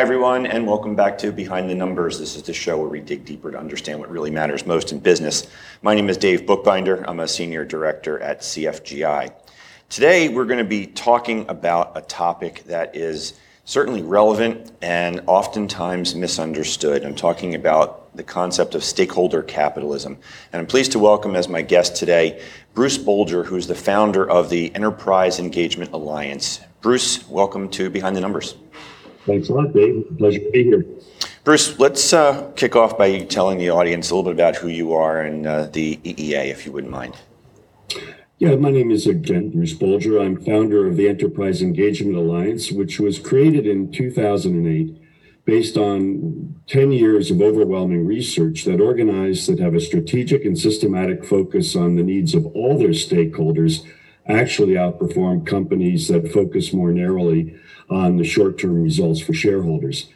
Hi, everyone, and welcome back to Behind the Numbers. This is the show where we dig deeper to understand what really matters most in business. My name is Dave Bookbinder. I'm a senior director at CFGI. Today, we're going to be talking about a topic that is certainly relevant and oftentimes misunderstood. I'm talking about the concept of stakeholder capitalism. And I'm pleased to welcome as my guest today Bruce Bolger, who's the founder of the Enterprise Engagement Alliance. Bruce, welcome to Behind the Numbers. Thanks a lot, Dave. Pleasure to be here. Bruce, let's uh, kick off by telling the audience a little bit about who you are and uh, the EEA, if you wouldn't mind. Yeah, my name is again Bruce Bolger. I'm founder of the Enterprise Engagement Alliance, which was created in 2008 based on 10 years of overwhelming research that organized that have a strategic and systematic focus on the needs of all their stakeholders actually outperform companies that focus more narrowly on the short-term results for shareholders.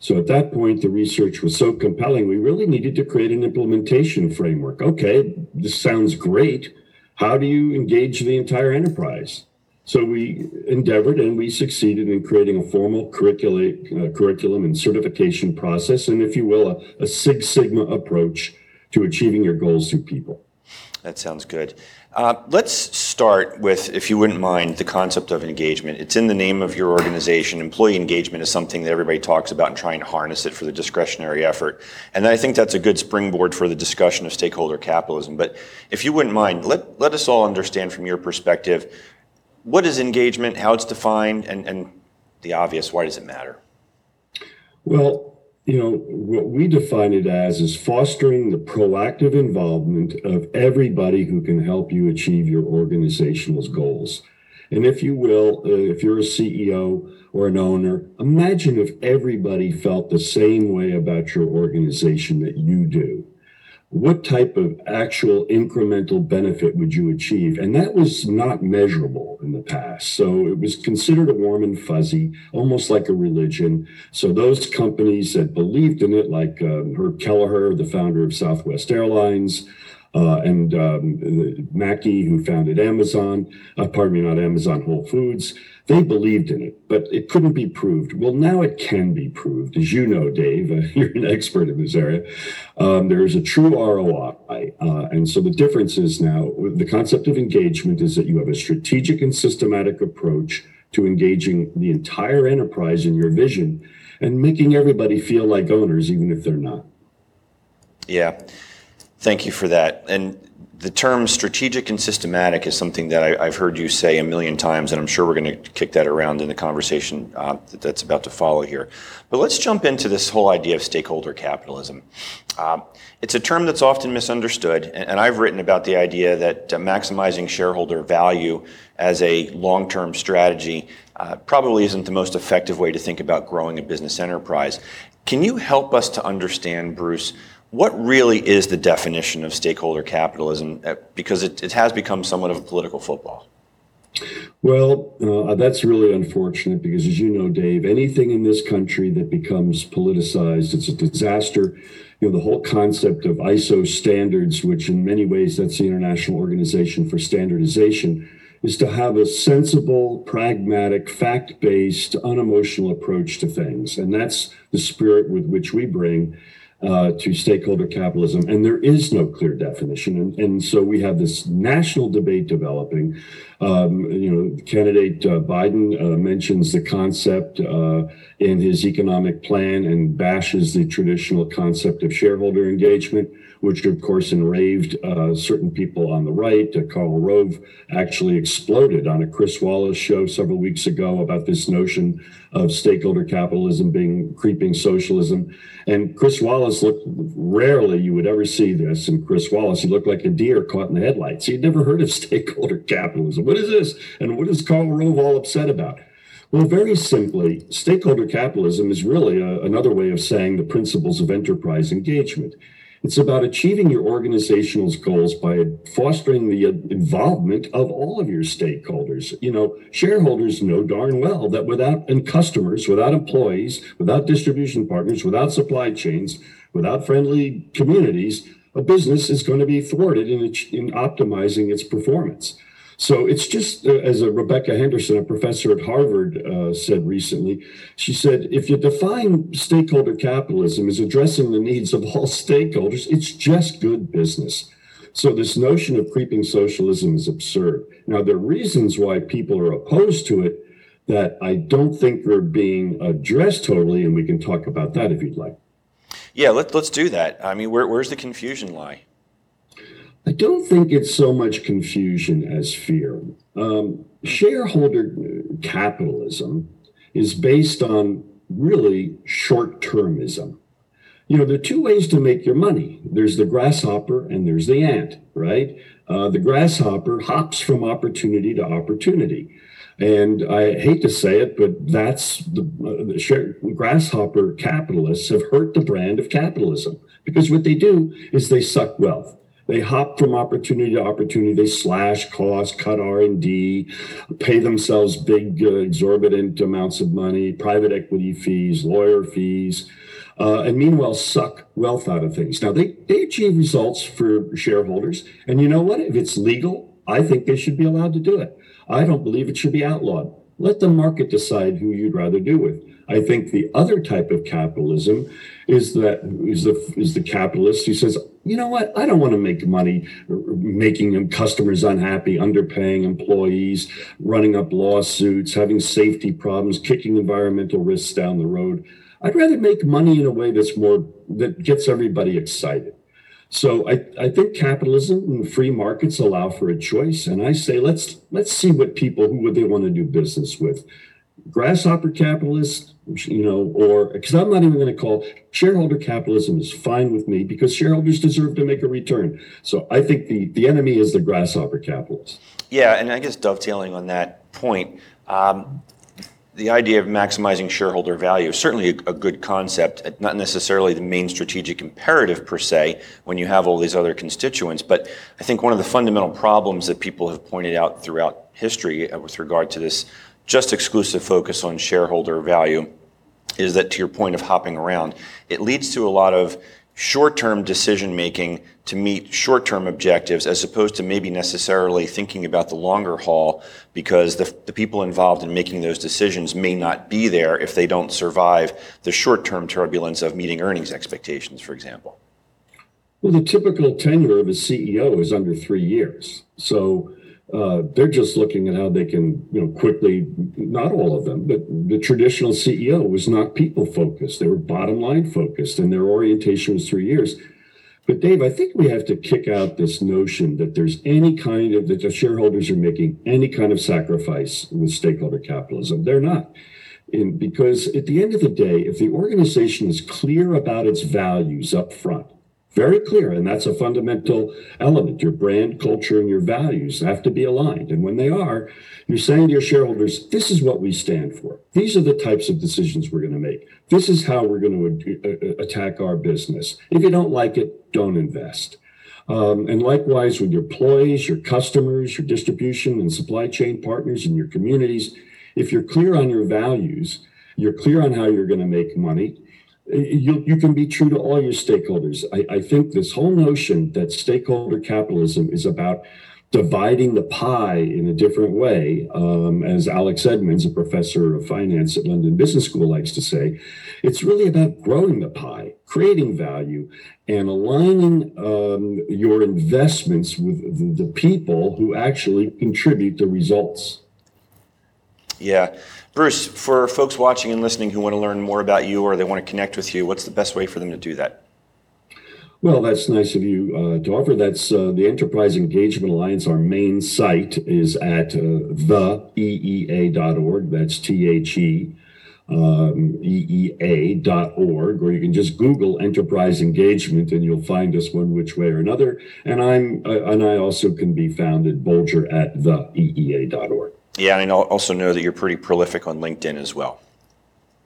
So at that point, the research was so compelling, we really needed to create an implementation framework. Okay, this sounds great. How do you engage the entire enterprise? So we endeavored and we succeeded in creating a formal uh, curriculum and certification process, and if you will, a, a Six Sigma approach to achieving your goals through people. That sounds good. Uh, let's start with, if you wouldn't mind, the concept of engagement. It's in the name of your organization. Employee engagement is something that everybody talks about and trying to harness it for the discretionary effort. And I think that's a good springboard for the discussion of stakeholder capitalism. But if you wouldn't mind, let, us all understand from your perspective what is engagement, how it's defined, and, and the obvious, why does it matter? Well, you know, what we define it as is fostering the proactive involvement of everybody who can help you achieve your organizational goals. And if you will, uh, if you're a CEO or an owner, imagine if everybody felt the same way about your organization that you do what type of actual incremental benefit would you achieve? And that was not measurable in the past. So it was considered a warm and fuzzy, almost like a religion. So those companies that believed in it, like um, Herb Kelleher, the founder of Southwest Airlines, and um, Mackey, who founded Amazon, uh, pardon me, not Amazon, Whole Foods, they believed in it, but it couldn't be proved. Well, now it can be proved. As you know, Dave, uh, you're an expert in this area. Um, there is a true ROI. Uh, and so the difference is now the concept of engagement is that you have a strategic and systematic approach to engaging the entire enterprise in your vision and making everybody feel like owners, even if they're not. Yeah. Thank you for that. And the term strategic and systematic is something that I, have heard you say a million times, and I'm sure we're going to kick that around in the conversation uh, that's about to follow here. But let's jump into this whole idea of stakeholder capitalism. Uh, it's a term that's often misunderstood, and, and I've written about the idea that uh, maximizing shareholder value as a long term strategy uh, probably isn't the most effective way to think about growing a business enterprise. Can you help us to understand, Bruce? What really is the definition of stakeholder capitalism? Uh, because it, it has become somewhat of a political football. Well, uh, that's really unfortunate because, as you know, Dave, anything in this country that becomes politicized, it's a disaster. You know, the whole concept of ISO standards, which in many ways that's the International Organization for Standardization, is to have a sensible, pragmatic, fact based, unemotional approach to things. And that's the spirit with which we bring uh, to stakeholder capitalism, and there is no clear definition. And, and so we have this national debate developing. Um, you know, candidate uh, Biden uh, mentions the concept uh, in his economic plan and bashes the traditional concept of shareholder engagement which of course enraved uh, certain people on the right. Uh, Karl Rove actually exploded on a Chris Wallace show several weeks ago about this notion of stakeholder capitalism being creeping socialism. And Chris Wallace looked rarely you would ever see this. And Chris Wallace, he looked like a deer caught in the headlights. He'd never heard of stakeholder capitalism. What is this? And what is Karl Rove all upset about? Well, very simply, stakeholder capitalism is really a, another way of saying the principles of enterprise engagement. It's about achieving your organizational goals by fostering the involvement of all of your stakeholders. You know, shareholders know darn well that without and customers, without employees, without distribution partners, without supply chains, without friendly communities, a business is going to be thwarted in, in optimizing its performance. So it's just uh, as a Rebecca Henderson, a professor at Harvard, uh, said recently. She said, if you define stakeholder capitalism as addressing the needs of all stakeholders, it's just good business. So this notion of creeping socialism is absurd. Now are reasons why people are opposed to it that I don't think are being addressed totally, and we can talk about that if you'd like. Yeah, let, let's do that. I mean, where, where's the confusion lie? I don't think it's so much confusion as fear. Um, shareholder capitalism is based on really short termism. You know, there are two ways to make your money there's the grasshopper and there's the ant, right? Uh, the grasshopper hops from opportunity to opportunity. And I hate to say it, but that's the, uh, the share, grasshopper capitalists have hurt the brand of capitalism because what they do is they suck wealth. They hop from opportunity to opportunity. They slash costs, cut R and D, pay themselves big, uh, exorbitant amounts of money, private equity fees, lawyer fees, uh, and meanwhile suck wealth out of things. Now they they achieve results for shareholders, and you know what? If it's legal, I think they should be allowed to do it. I don't believe it should be outlawed. Let the market decide who you'd rather do with. I think the other type of capitalism is that is the is the capitalist who says, you know what, I don't want to make money making customers unhappy, underpaying employees, running up lawsuits, having safety problems, kicking environmental risks down the road. I'd rather make money in a way that's more that gets everybody excited. So I, I think capitalism and free markets allow for a choice. And I say let's let's see what people who would they want to do business with. Grasshopper capitalists, you know, or because I'm not even going to call shareholder capitalism is fine with me because shareholders deserve to make a return. So I think the the enemy is the grasshopper capitalist. Yeah, and I guess dovetailing on that point, um, the idea of maximizing shareholder value is certainly a, a, good concept, not necessarily the main strategic imperative per se when you have all these other constituents. But I think one of the fundamental problems that people have pointed out throughout history uh, with regard to this just exclusive focus on shareholder value is that to your point of hopping around, it leads to a lot of short-term decision making to meet short-term objectives as opposed to maybe necessarily thinking about the longer haul because the, the people involved in making those decisions may not be there if they don't survive the short-term turbulence of meeting earnings expectations, for example. Well, the typical tenure of a CEO is under three years. So uh, they're just looking at how they can, you know, quickly, not all of them, but the traditional CEO was not people focused. They were bottom line focused and their orientation was three years. But Dave, I think we have to kick out this notion that there's any kind of, that the shareholders are making any kind of sacrifice with stakeholder capitalism. They're not. Because at the end of the day, if the organization is clear about its values up front, very clear. And that's a fundamental element. Your brand, culture, and your values have to be aligned. And when they are, you're saying to your shareholders, this is what we stand for. These are the types of decisions we're going to make. This is how we're going to uh, attack our business. If you don't like it, don't invest. Um, and likewise with your employees, your customers, your distribution and supply chain partners, and your communities. If you're clear on your values, you're clear on how you're going to make money, you, you can be true to all your stakeholders. I, I think this whole notion that stakeholder capitalism is about dividing the pie in a different way, um, as Alex Edmans, a professor of finance at London Business School, likes to say, it's really about growing the pie, creating value, and aligning um, your investments with the, the people who actually contribute the results. Yeah. Bruce, for folks watching and listening who want to learn more about you or they want to connect with you, what's the best way for them to do that? Well, that's nice of you uh, to offer. That's uh, the Enterprise Engagement Alliance. Our main site is at uh, theeea.org. That's T H E um, EEA.org, or you can just Google Enterprise Engagement and you'll find us one which way or another. And I'm uh, and I also can be found at Bolger at theeea.org. Yeah, and I also know that you're pretty prolific on LinkedIn as well.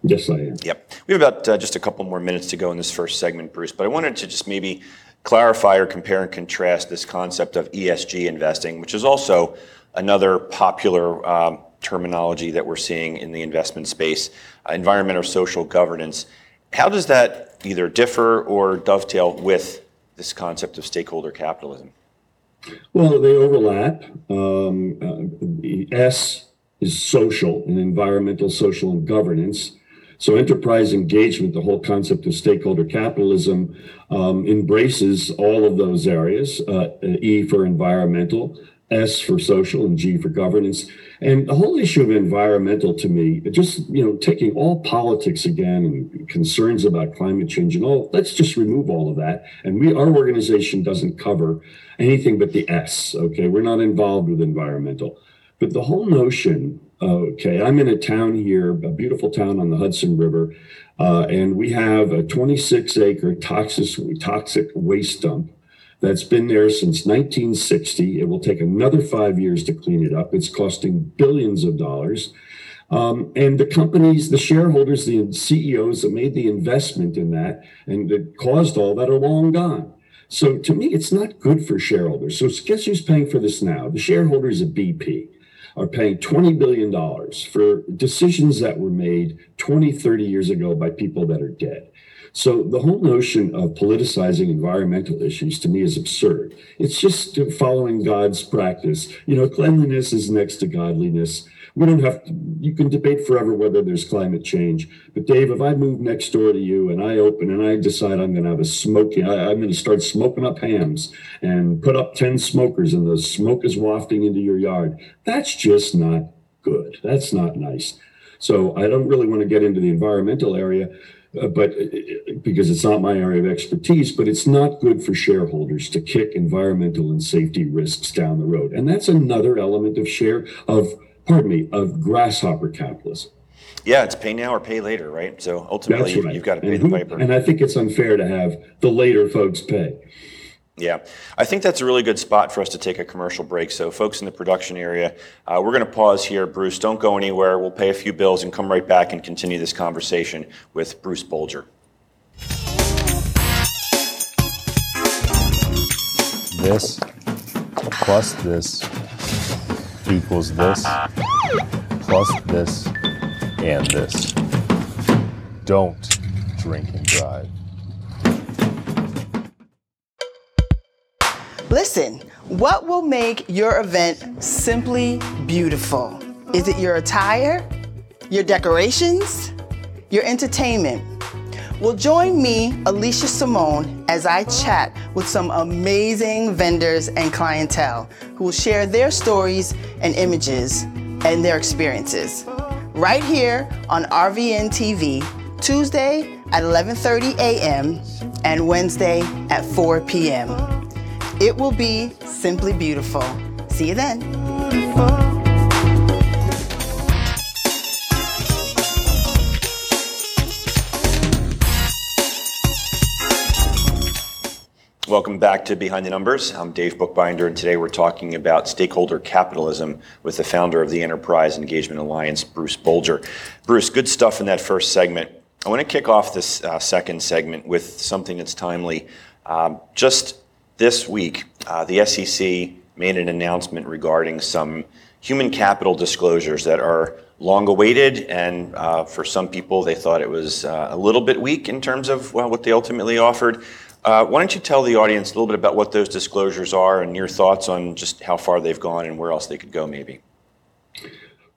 Yes, I am. Yep. We have about uh, just a couple more minutes to go in this first segment, Bruce, but I wanted to just maybe clarify or compare and contrast this concept of ESG investing, which is also another popular um, terminology that we're seeing in the investment space, uh, environment or social governance. How does that either differ or dovetail with this concept of stakeholder capitalism? Well, they overlap. Um, uh, S is social and environmental, social, and governance. So, enterprise engagement, the whole concept of stakeholder capitalism, um, embraces all of those areas. Uh, e for environmental, S for social, and G for governance. And the whole issue of environmental to me, just you know, taking all politics again and concerns about climate change and all, let's just remove all of that. And we, our organization doesn't cover anything but the S. Okay, we're not involved with environmental, but the whole notion. Okay, I'm in a town here, a beautiful town on the Hudson River, uh, and we have a 26 acre toxic toxic waste dump that's been there since 1960. It will take another five years to clean it up. It's costing billions of dollars. Um, and the companies, the shareholders, the CEOs that made the investment in that and that caused all that are long gone. So to me, it's not good for shareholders. So guess who's paying for this now? The shareholders of BP are paying $20 billion for decisions that were made 20, 30 years ago by people that are dead. So the whole notion of politicizing environmental issues to me is absurd. It's just following God's practice. You know, cleanliness is next to godliness. We don't have to, you can debate forever whether there's climate change. But Dave, if I move next door to you and I open and I decide I'm going to have a smoking, I, I'm going to start smoking up hams and put up 10 smokers and the smoke is wafting into your yard, that's just not good. That's not nice. So I don't really want to get into the environmental area uh, but uh, because it's not my area of expertise, but it's not good for shareholders to kick environmental and safety risks down the road. And that's another element of share of, pardon me, of grasshopper capitalism. Yeah, it's pay now or pay later, right? So ultimately, right. you've got to pay and the piper. And I think it's unfair to have the later folks pay. Yeah, I think that's a really good spot for us to take a commercial break. So, folks in the production area, uh, we're going to pause here. Bruce, don't go anywhere. We'll pay a few bills and come right back and continue this conversation with Bruce Bolger. This plus this equals this plus this and this. Don't drink and drive. Listen, what will make your event simply beautiful? Is it your attire, your decorations, your entertainment? Well, join me, Alicia Simone, as I chat with some amazing vendors and clientele who will share their stories and images and their experiences. Right here on RVN TV, Tuesday at 11:30 a.m. and Wednesday at 4 p.m. It will be simply beautiful. See you then. Welcome back to Behind the Numbers. I'm Dave Bookbinder, and today we're talking about stakeholder capitalism with the founder of the Enterprise Engagement Alliance, Bruce Bolger. Bruce, good stuff in that first segment. I want to kick off this uh, second segment with something that's timely. Um, just this week, uh, the SEC made an announcement regarding some human capital disclosures that are long awaited, and uh, for some people, they thought it was uh, a little bit weak in terms of well, what they ultimately offered. Why don't you tell the audience a little bit about what those disclosures are and your thoughts on just how far they've gone and where else they could go, maybe?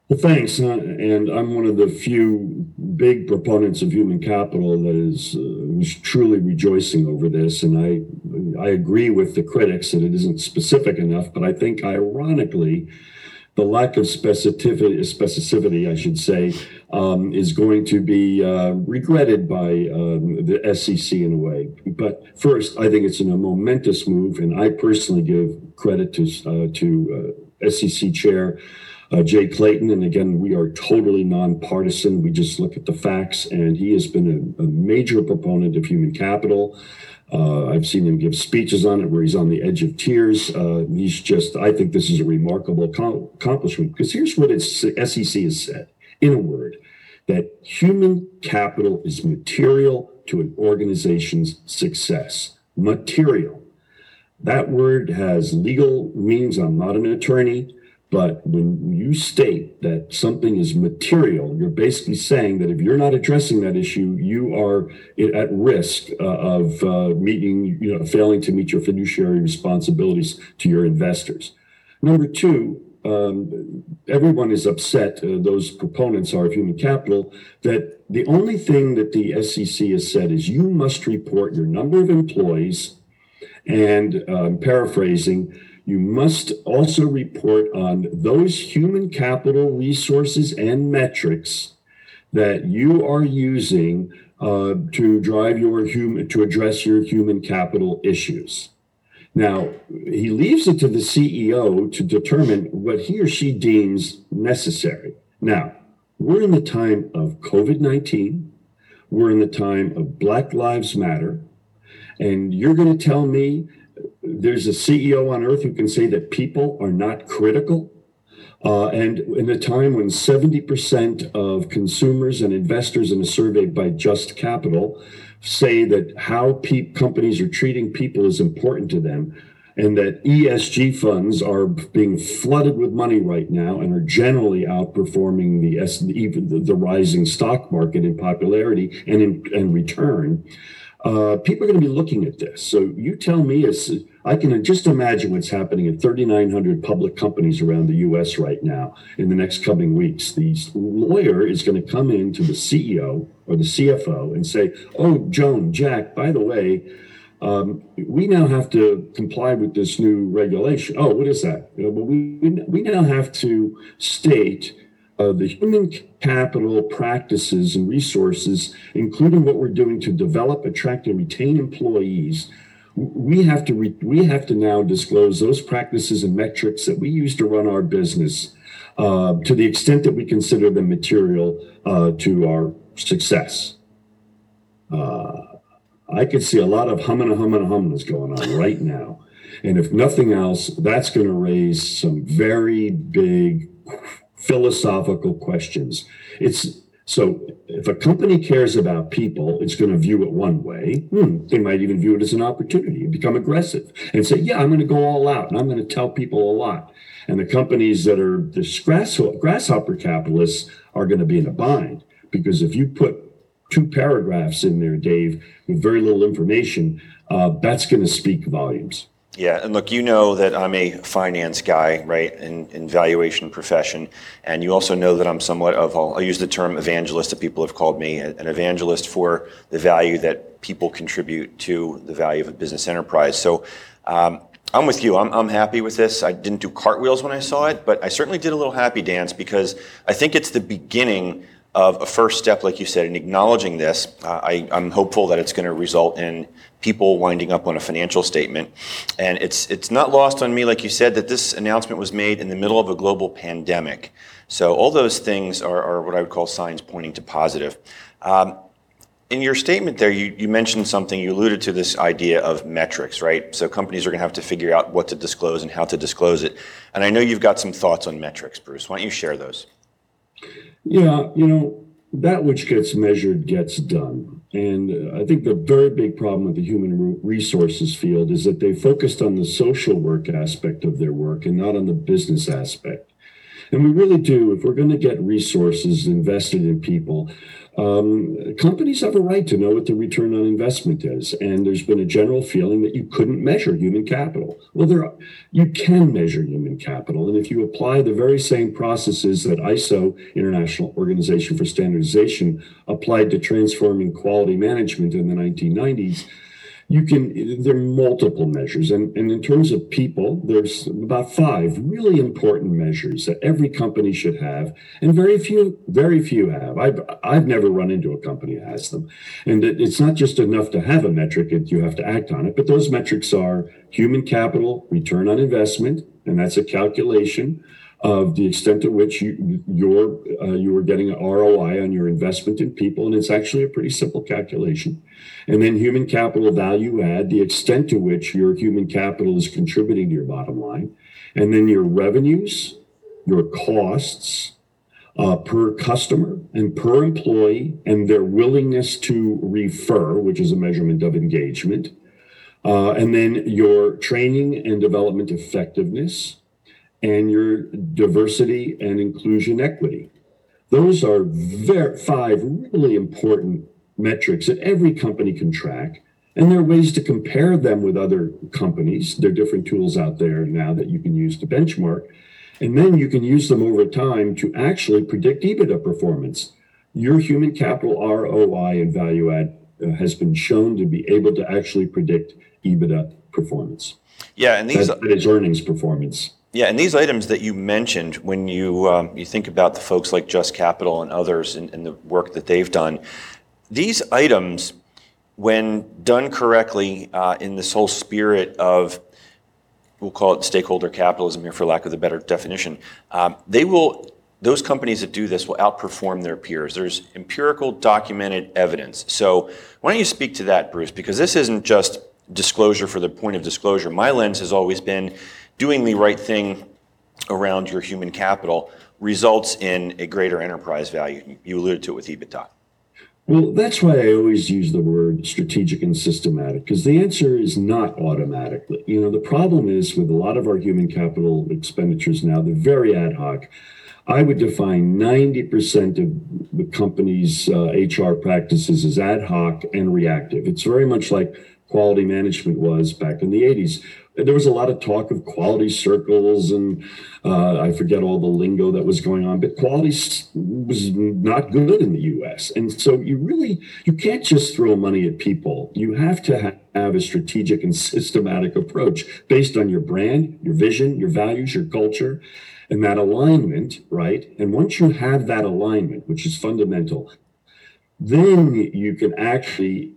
Well, thanks. Uh, and I'm one of the few big proponents of human capital that is uh, truly rejoicing over this. And I, I agree with the critics that it isn't specific enough. But I think, ironically, the lack of specificity, specificity I should say, um, is going to be uh, regretted by um, the SEC in a way. But first, I think it's a momentous move, and I personally give credit to uh, to uh, SEC Chair Jay Clayton. And again, we are totally nonpartisan. We just look at the facts, and he has been a, a major proponent of human capital. Uh, I've seen him give speeches on it where he's on the edge of tears. Uh, he's just, I think this is a remarkable accomplishment because here's what it's, SEC has said in a word that human capital is material to an organization's success. Material. That word has legal meanings. I'm not an attorney But when you state that something is material, you're basically saying that if you're not addressing that issue, you are at risk uh, of uh, meeting, you know, failing to meet your fiduciary responsibilities to your investors. Number two, um, everyone is upset, uh, those proponents are of human capital, that the only thing that the SEC has said is you must report your number of employees and um, paraphrasing, you must also report on those human capital resources and metrics that you are using uh, to drive your human to address your human capital issues. Now, he leaves it to the CEO to determine what he or she deems necessary. Now, we're in the time of COVID 19. We're in the time of Black Lives Matter. And you're going to tell me there's a CEO on earth who can say that people are not critical? Uh, and in a time when 70% of consumers and investors in a survey by Just Capital say that how pe- companies are treating people is important to them, and that ESG funds are being flooded with money right now and are generally outperforming the even the, the rising stock market in popularity and in and return. Uh, people are going to be looking at this. So you tell me, as I can just imagine what's happening at 3,900 public companies around the U.S. right now in the next coming weeks. The lawyer is going to come in to the CEO or the CFO and say, "Oh, Joan, Jack, by the way." Um, we now have to comply with this new regulation. Oh, what is that? You know, well, we, we now have to state uh, the human capital practices and resources, including what we're doing to develop, attract, and retain employees, we have to re- we have to now disclose those practices and metrics that we use to run our business uh, to the extent that we consider them material uh, to our success. Uh, I could see a lot of humming and humming and humming going on right now. And if nothing else, that's going to raise some very big philosophical questions. It's so if a company cares about people, it's going to view it one way. Hmm, they might even view it as an opportunity and become aggressive and say, yeah, I'm going to go all out and I'm going to tell people a lot. And the companies that are the grasshopper capitalists are going to be in a bind because if you put two paragraphs in there, Dave, with very little information, uh, that's going to speak volumes. Yeah, and look, you know that I'm a finance guy, right, in, in valuation profession, and you also know that I'm somewhat of, I'll, use the term evangelist that people have called me, an evangelist for the value that people contribute to the value of a business enterprise. So um, I'm with you. I'm, I'm happy with this. I didn't do cartwheels when I saw it, but I certainly did a little happy dance because I think it's the beginning of a first step, like you said, in acknowledging this. Uh, I, I'm hopeful that it's going to result in people winding up on a financial statement. And it's, it's not lost on me, like you said, that this announcement was made in the middle of a global pandemic. So all those things are, are what I would call signs pointing to positive. Um, in your statement there, you, you mentioned something, you alluded to this idea of metrics, right? So companies are going to have to figure out what to disclose and how to disclose it. And I know you've got some thoughts on metrics, Bruce. Why don't you share those? Yeah, you know, that which gets measured gets done. And uh, I think the very big problem with the human resources field is that they focused on the social work aspect of their work and not on the business aspect. And we really do, if we're going to get resources invested in people, um, companies have a right to know what the return on investment is. And there's been a general feeling that you couldn't measure human capital. Well, there are, you can measure human capital. And if you apply the very same processes that ISO, International Organization for Standardization, applied to transforming quality management in the 1990s, you can there are multiple measures. And, and in terms of people there's about five really important measures that every company should have and very few very few have. I've i've never run into a company that has them. And it, it's not just enough to have a metric it, you have to act on it but those metrics are human capital return on investment and that's a calculation of the extent to which you you're uh, you are getting an ROI on your investment in people, and it's actually a pretty simple calculation. And then human capital value add, the extent to which your human capital is contributing to your bottom line, and then your revenues, your costs uh, per customer and per employee, and their willingness to refer, which is a measurement of engagement, uh, and then your training and development effectiveness and your diversity and inclusion equity. Those are ver- five really important metrics that every company can track. And there are ways to compare them with other companies. There are different tools out there now that you can use to benchmark. And then you can use them over time to actually predict EBITDA performance. Your human capital ROI and value add uh, has been shown to be able to actually predict EBITDA performance. Yeah, and these That that is earnings performance. Yeah, and these items that you mentioned, when you um, you think about the folks like Just Capital and others and, and the work that they've done, these items, when done correctly uh, in this whole spirit of we'll call it stakeholder capitalism here for lack of a better definition, um, they will, those companies that do this will outperform their peers. There's empirical documented evidence. So why don't you speak to that, Bruce? Because this isn't just disclosure for the point of disclosure. My lens has always been doing the right thing around your human capital results in a greater enterprise value. You alluded to it with EBITDA. Well, that's why I always use the word strategic and systematic, because the answer is not automatically. You know, the problem is with a lot of our human capital expenditures now, they're very ad hoc. I would define 90% of the company's uh, HR practices as ad hoc and reactive. It's very much like quality management was back in the 80s. There was a lot of talk of quality circles and uh, I forget all the lingo that was going on, but quality was not good in the US. And so you really, you can't just throw money at people. You have to ha- have a strategic and systematic approach based on your brand, your vision, your values, your culture, and that alignment, right? And once you have that alignment, which is fundamental, then you can actually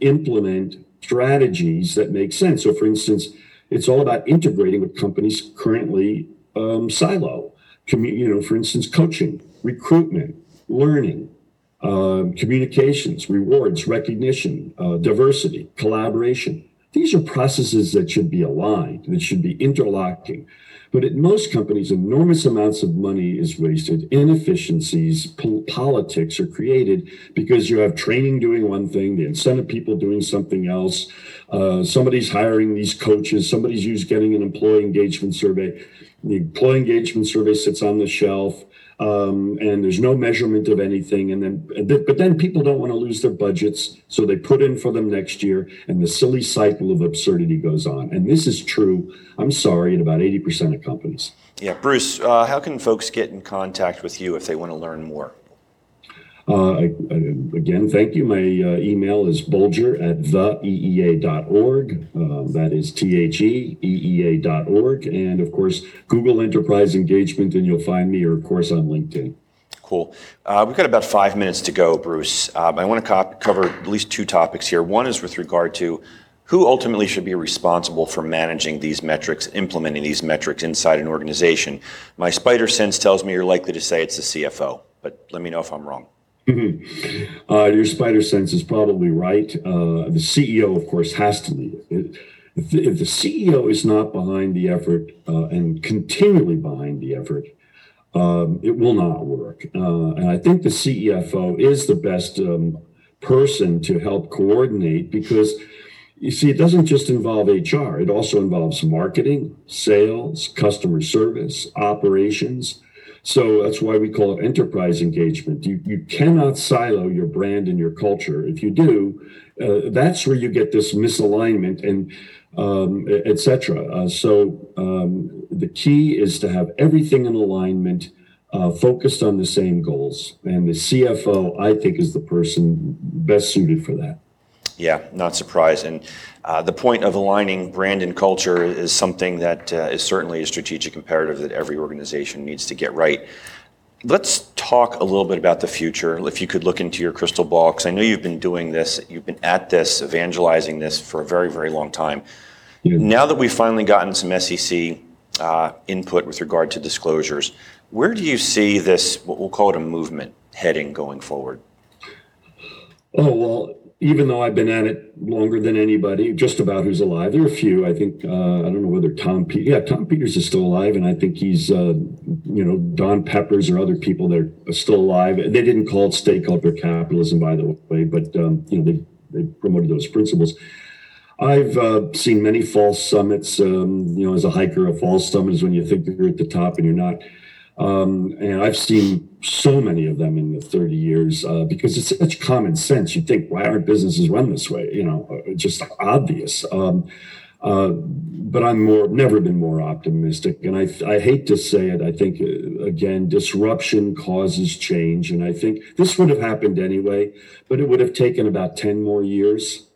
implement strategies that make sense. So, for instance, it's all about integrating what companies currently um, silo. You know, for instance, coaching, recruitment, learning, um, communications, rewards, recognition, uh, diversity, collaboration. These are processes that should be aligned, that should be interlocking. But at most companies, enormous amounts of money is wasted. Inefficiencies, pol- politics are created because you have training doing one thing, the incentive people doing something else. Uh, somebody's hiring these coaches. Somebody's used getting an employee engagement survey. The employee engagement survey sits on the shelf um, and there's no measurement of anything. And then, but then people don't want to lose their budgets, so they put in for them next year, and the silly cycle of absurdity goes on. And this is true. I'm sorry, in about 80% of companies. Yeah, Bruce, uh, how can folks get in contact with you if they want to learn more? Uh, I, I, again, thank you. My uh, email is Bolger at theeea.org. Uh, that is T H E E E. And of course, Google Enterprise Engagement, and you'll find me, or of course, on LinkedIn. Cool. Uh, we've got about five minutes to go, Bruce. Um, I want to cop- cover at least two topics here. One is with regard to who ultimately should be responsible for managing these metrics, implementing these metrics inside an organization. My spider sense tells me you're likely to say it's the CFO, but let me know if I'm wrong. Uh, your spider sense is probably right. Uh, the CEO, of course, has to lead. If the, if the CEO is not behind the effort uh, and continually behind the effort, um, it will not work. Uh, and I think the CEFO is the best um, person to help coordinate because you see, it doesn't just involve HR, it also involves marketing, sales, customer service, operations. So that's why we call it enterprise engagement. You, you cannot silo your brand and your culture. If you do, uh, that's where you get this misalignment and um, et cetera. Uh, so um, the key is to have everything in alignment, uh, focused on the same goals. And the CFO, I think, is the person best suited for that. Yeah, not surprised. And uh, the point of aligning brand and culture is something that uh, is certainly a strategic imperative that every organization needs to get right. Let's talk a little bit about the future. If you could look into your crystal ball, because I know you've been doing this, you've been at this, evangelizing this for a very, very long time. Yeah. Now that we've finally gotten some SEC uh, input with regard to disclosures, where do you see this, what we'll call it a movement, heading going forward? Oh, well, even though I've been at it longer than anybody, just about who's alive, there are a few. I think, uh, I don't know whether Tom, Pe- yeah, Tom Peters is still alive, and I think he's, uh, you know, Don Peppers or other people that are still alive. They didn't call it stakeholder capitalism, by the way, but, um, you know, they, they promoted those principles. I've uh, seen many false summits. Um, you know, as a hiker, a false summit is when you think you're at the top and you're not. Um, and I've seen so many of them in the 30 years uh, because it's such common sense. You think, why aren't businesses run this way? You know, uh, just obvious. Um, uh, but I'm more, never been more optimistic. And I, I hate to say it. I think, uh, again, disruption causes change. And I think this would have happened anyway, but it would have taken about 10 more years.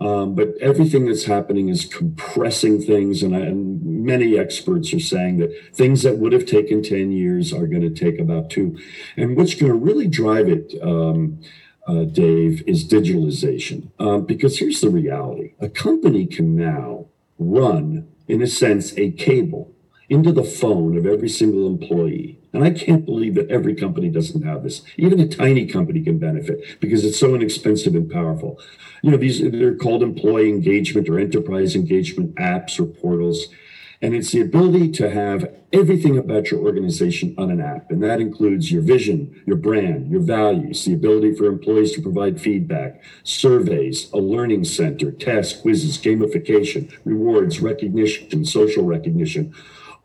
Um, but everything that's happening is compressing things, and, I, and many experts are saying that things that would have taken 10 years are going to take about two. And what's going to really drive it, um, uh, Dave, is digitalization. Um, because here's the reality a company can now run, in a sense, a cable into the phone of every single employee. And I can't believe that every company doesn't have this. Even a tiny company can benefit because it's so inexpensive and powerful. You know, these they're called employee engagement or enterprise engagement apps or portals. And it's the ability to have everything about your organization on an app. And that includes your vision, your brand, your values, the ability for employees to provide feedback, surveys, a learning center, tests, quizzes, gamification, rewards, recognition, social recognition.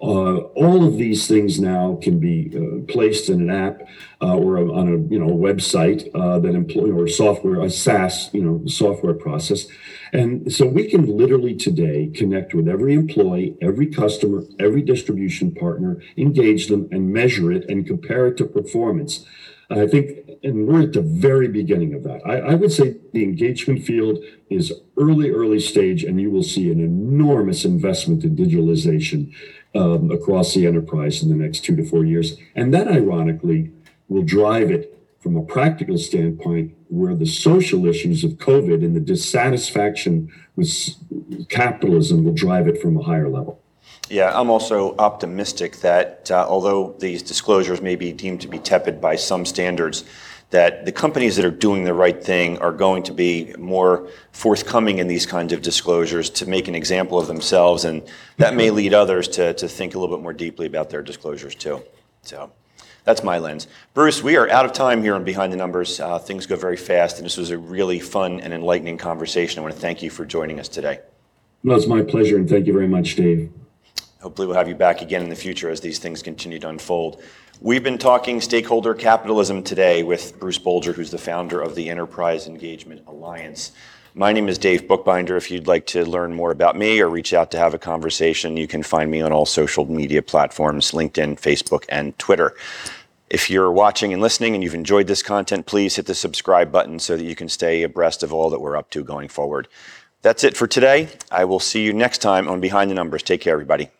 Uh, all of these things now can be uh, placed in an app uh, or a, on a you know website that employ or software a SaaS you know software process, and so we can literally today connect with every employee, every customer, every distribution partner, engage them and measure it and compare it to performance. I think, and we're at the very beginning of that. I, I, would say the engagement field is early, early stage, and you will see an enormous investment in digitalization across the enterprise in the next two to four years. And that, ironically, will drive it from a practical standpoint where the social issues of COVID and the dissatisfaction with capitalism will drive it from a higher level. Yeah, I'm also optimistic that uh, although these disclosures may be deemed to be tepid by some standards, that the companies that are doing the right thing are going to be more forthcoming in these kinds of disclosures to make an example of themselves, and that may lead others to, to think a little bit more deeply about their disclosures too. So that's my lens. Bruce, we are out of time here on Behind the Numbers. Uh, things go very fast, and this was a really fun and enlightening conversation. I want to thank you for joining us today. No, it's my pleasure, and thank you very much, Dave. Hopefully, we'll have you back again in the future as these things continue to unfold. We've been talking stakeholder capitalism today with Bruce Bolger, who's the founder of the Enterprise Engagement Alliance. My name is Dave Bookbinder. If you'd like to learn more about me or reach out to have a conversation, you can find me on all social media platforms LinkedIn, Facebook, and Twitter. If you're watching and listening and you've enjoyed this content, please hit the subscribe button so that you can stay abreast of all that we're up to going forward. That's it for today. I will see you next time on Behind the Numbers. Take care, everybody.